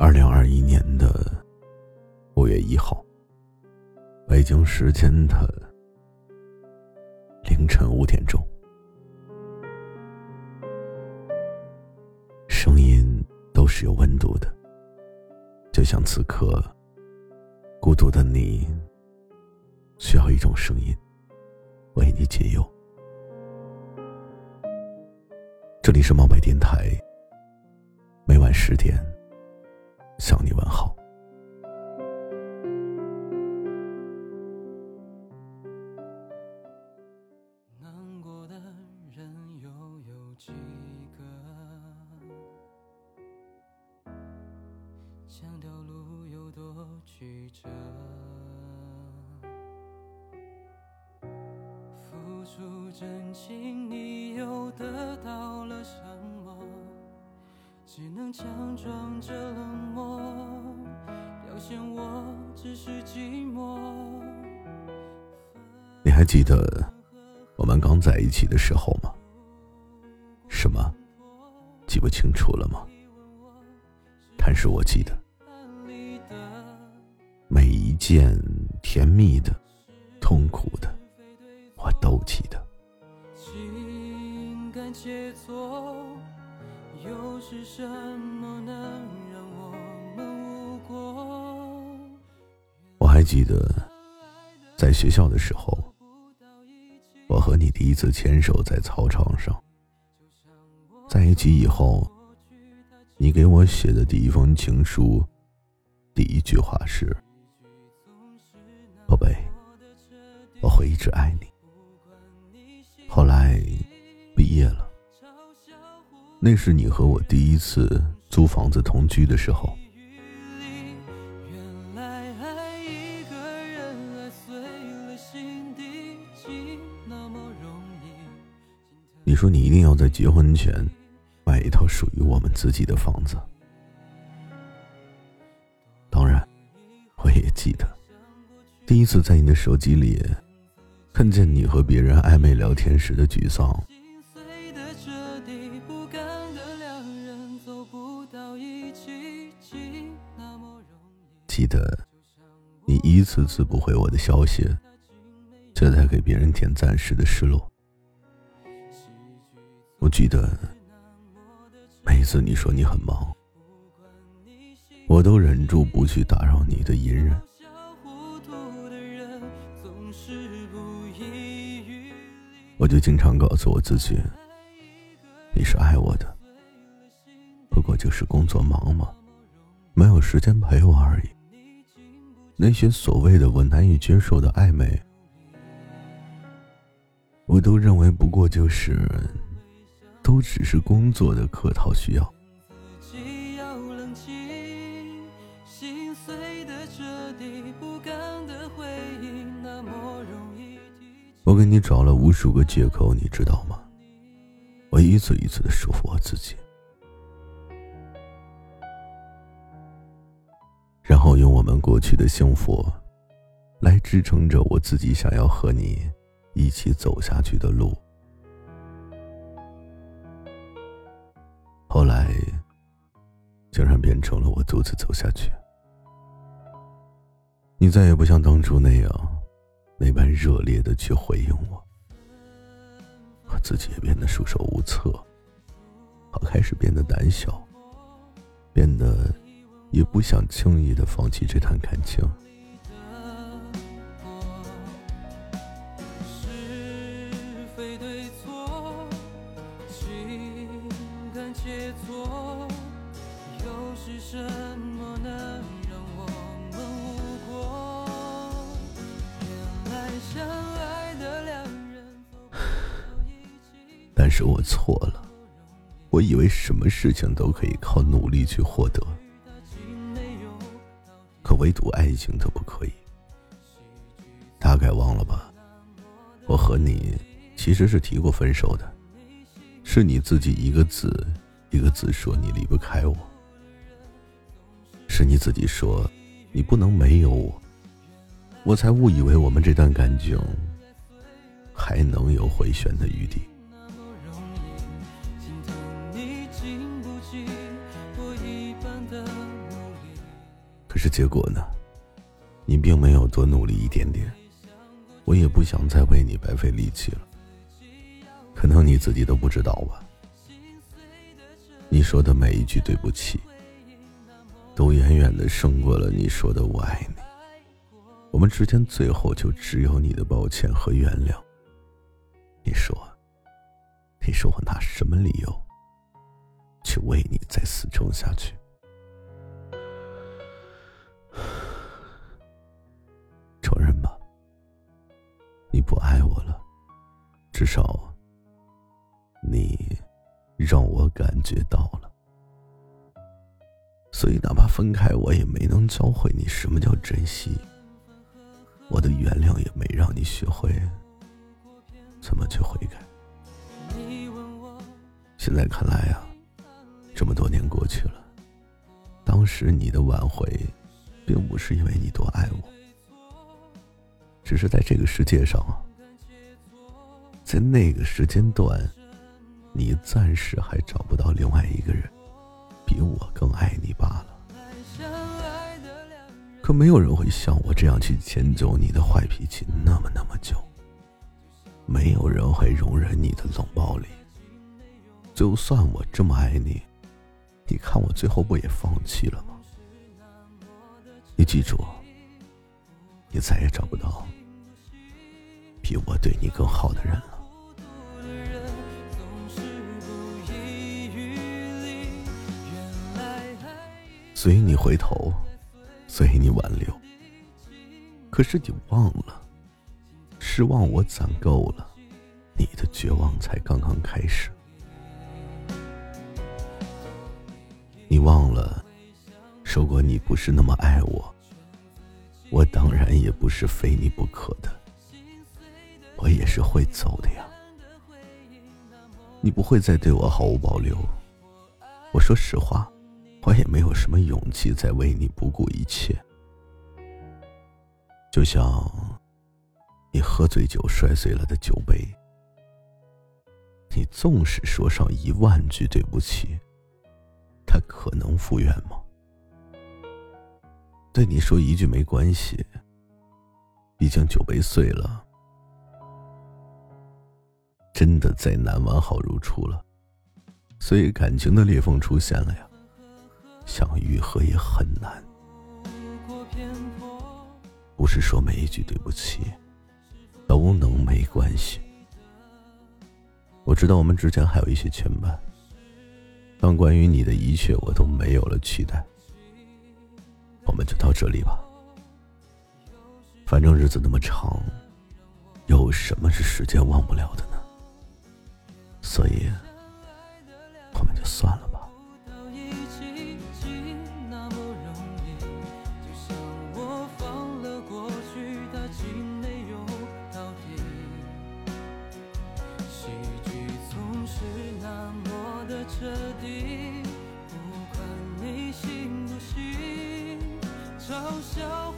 二零二一年的五月一号，北京时间的凌晨五点钟，声音都是有温度的，就像此刻，孤独的你需要一种声音为你解忧。这里是猫白电台，每晚十点真情，你又得到了什么？只能强装着冷漠，表现我只是寂寞。你还记得我们刚在一起的时候吗？什么？记不清楚了吗？但是我记得每一件甜蜜的、痛苦的，我都记得。情感切磋，又是什么能让我们无果？我还记得在学校的时候，我和你第一次牵手在操场上。在一起以后，你给我写的第一封情书，第一句话是：“宝贝，我会一直爱你。”后来毕业了，那是你和我第一次租房子同居的时候。你说你一定要在结婚前买一套属于我们自己的房子。当然，我也记得第一次在你的手机里看见你和别人暧昧聊天时的沮丧。记得你一次次不回我的消息，却在给别人点赞时的失落。我记得每次你说你很忙，我都忍住不去打扰你的隐忍。我就经常告诉我自己，你是爱我的，不过就是工作忙嘛，没有时间陪我而已。那些所谓的我难以接受的暧昧，我都认为不过就是，都只是工作的客套需要。我给你找了无数个借口，你知道吗？我一次一次的说服我自己，然后用我们过去的幸福，来支撑着我自己想要和你一起走下去的路。后来，竟然变成了我独自走下去。你再也不像当初那样，那般热烈的去回应我。我自己也变得束手无策，我开始变得胆小，变得也不想轻易的放弃这段感情。但是我错了，我以为什么事情都可以靠努力去获得，唯独爱情都不可以。大概忘了吧？我和你其实是提过分手的，是你自己一个字一个字说你离不开我，是你自己说你不能没有我，我才误以为我们这段感情还能有回旋的余地。可是结果呢？你并没有多努力一点点，我也不想再为你白费力气了。可能你自己都不知道吧。你说的每一句对不起，都远远的胜过了你说的我爱你。我们之间最后就只有你的抱歉和原谅。你说，你说我拿什么理由去为你再死撑下去？至少你让我感觉到了。所以，哪怕分开，我也没能教会你什么叫珍惜。我的原谅也没让你学会怎么去悔改。现在看来啊，这么多年过去了，当时你的挽回，并不是因为你多爱我，只是在这个世界上啊，在那个时间段，你暂时还找不到另外一个人比我更爱你罢了。可没有人会像我这样去迁就你的坏脾气那么那么久。没有人会容忍你的冷暴力。就算我这么爱你，你看我最后不也放弃了吗？你记住，你再也找不到比我对你更好的人了。随你回头。随你挽留，可是你忘了，失望我攒够了，你的绝望才刚刚开始。你忘了，如果你不是那么爱我，我当然也不是非你不可的，我也是会走的呀。你不会再对我毫无保留，我说实话。我也没有什么勇气再为你不顾一切，就像你喝醉酒摔碎了的酒杯，你纵使说上一万句对不起，他可能复原吗？对你说一句没关系，毕竟酒杯碎了，真的再难完好如初了，所以感情的裂缝出现了呀。想愈合也很难，不是说每一句对不起都能没关系。我知道我们之间还有一些牵绊，但关于你的一切我都没有了期待。我们就到这里吧，反正日子那么长，有什么是时间忘不了的呢？所以，彻底，不管你信不信，嘲笑。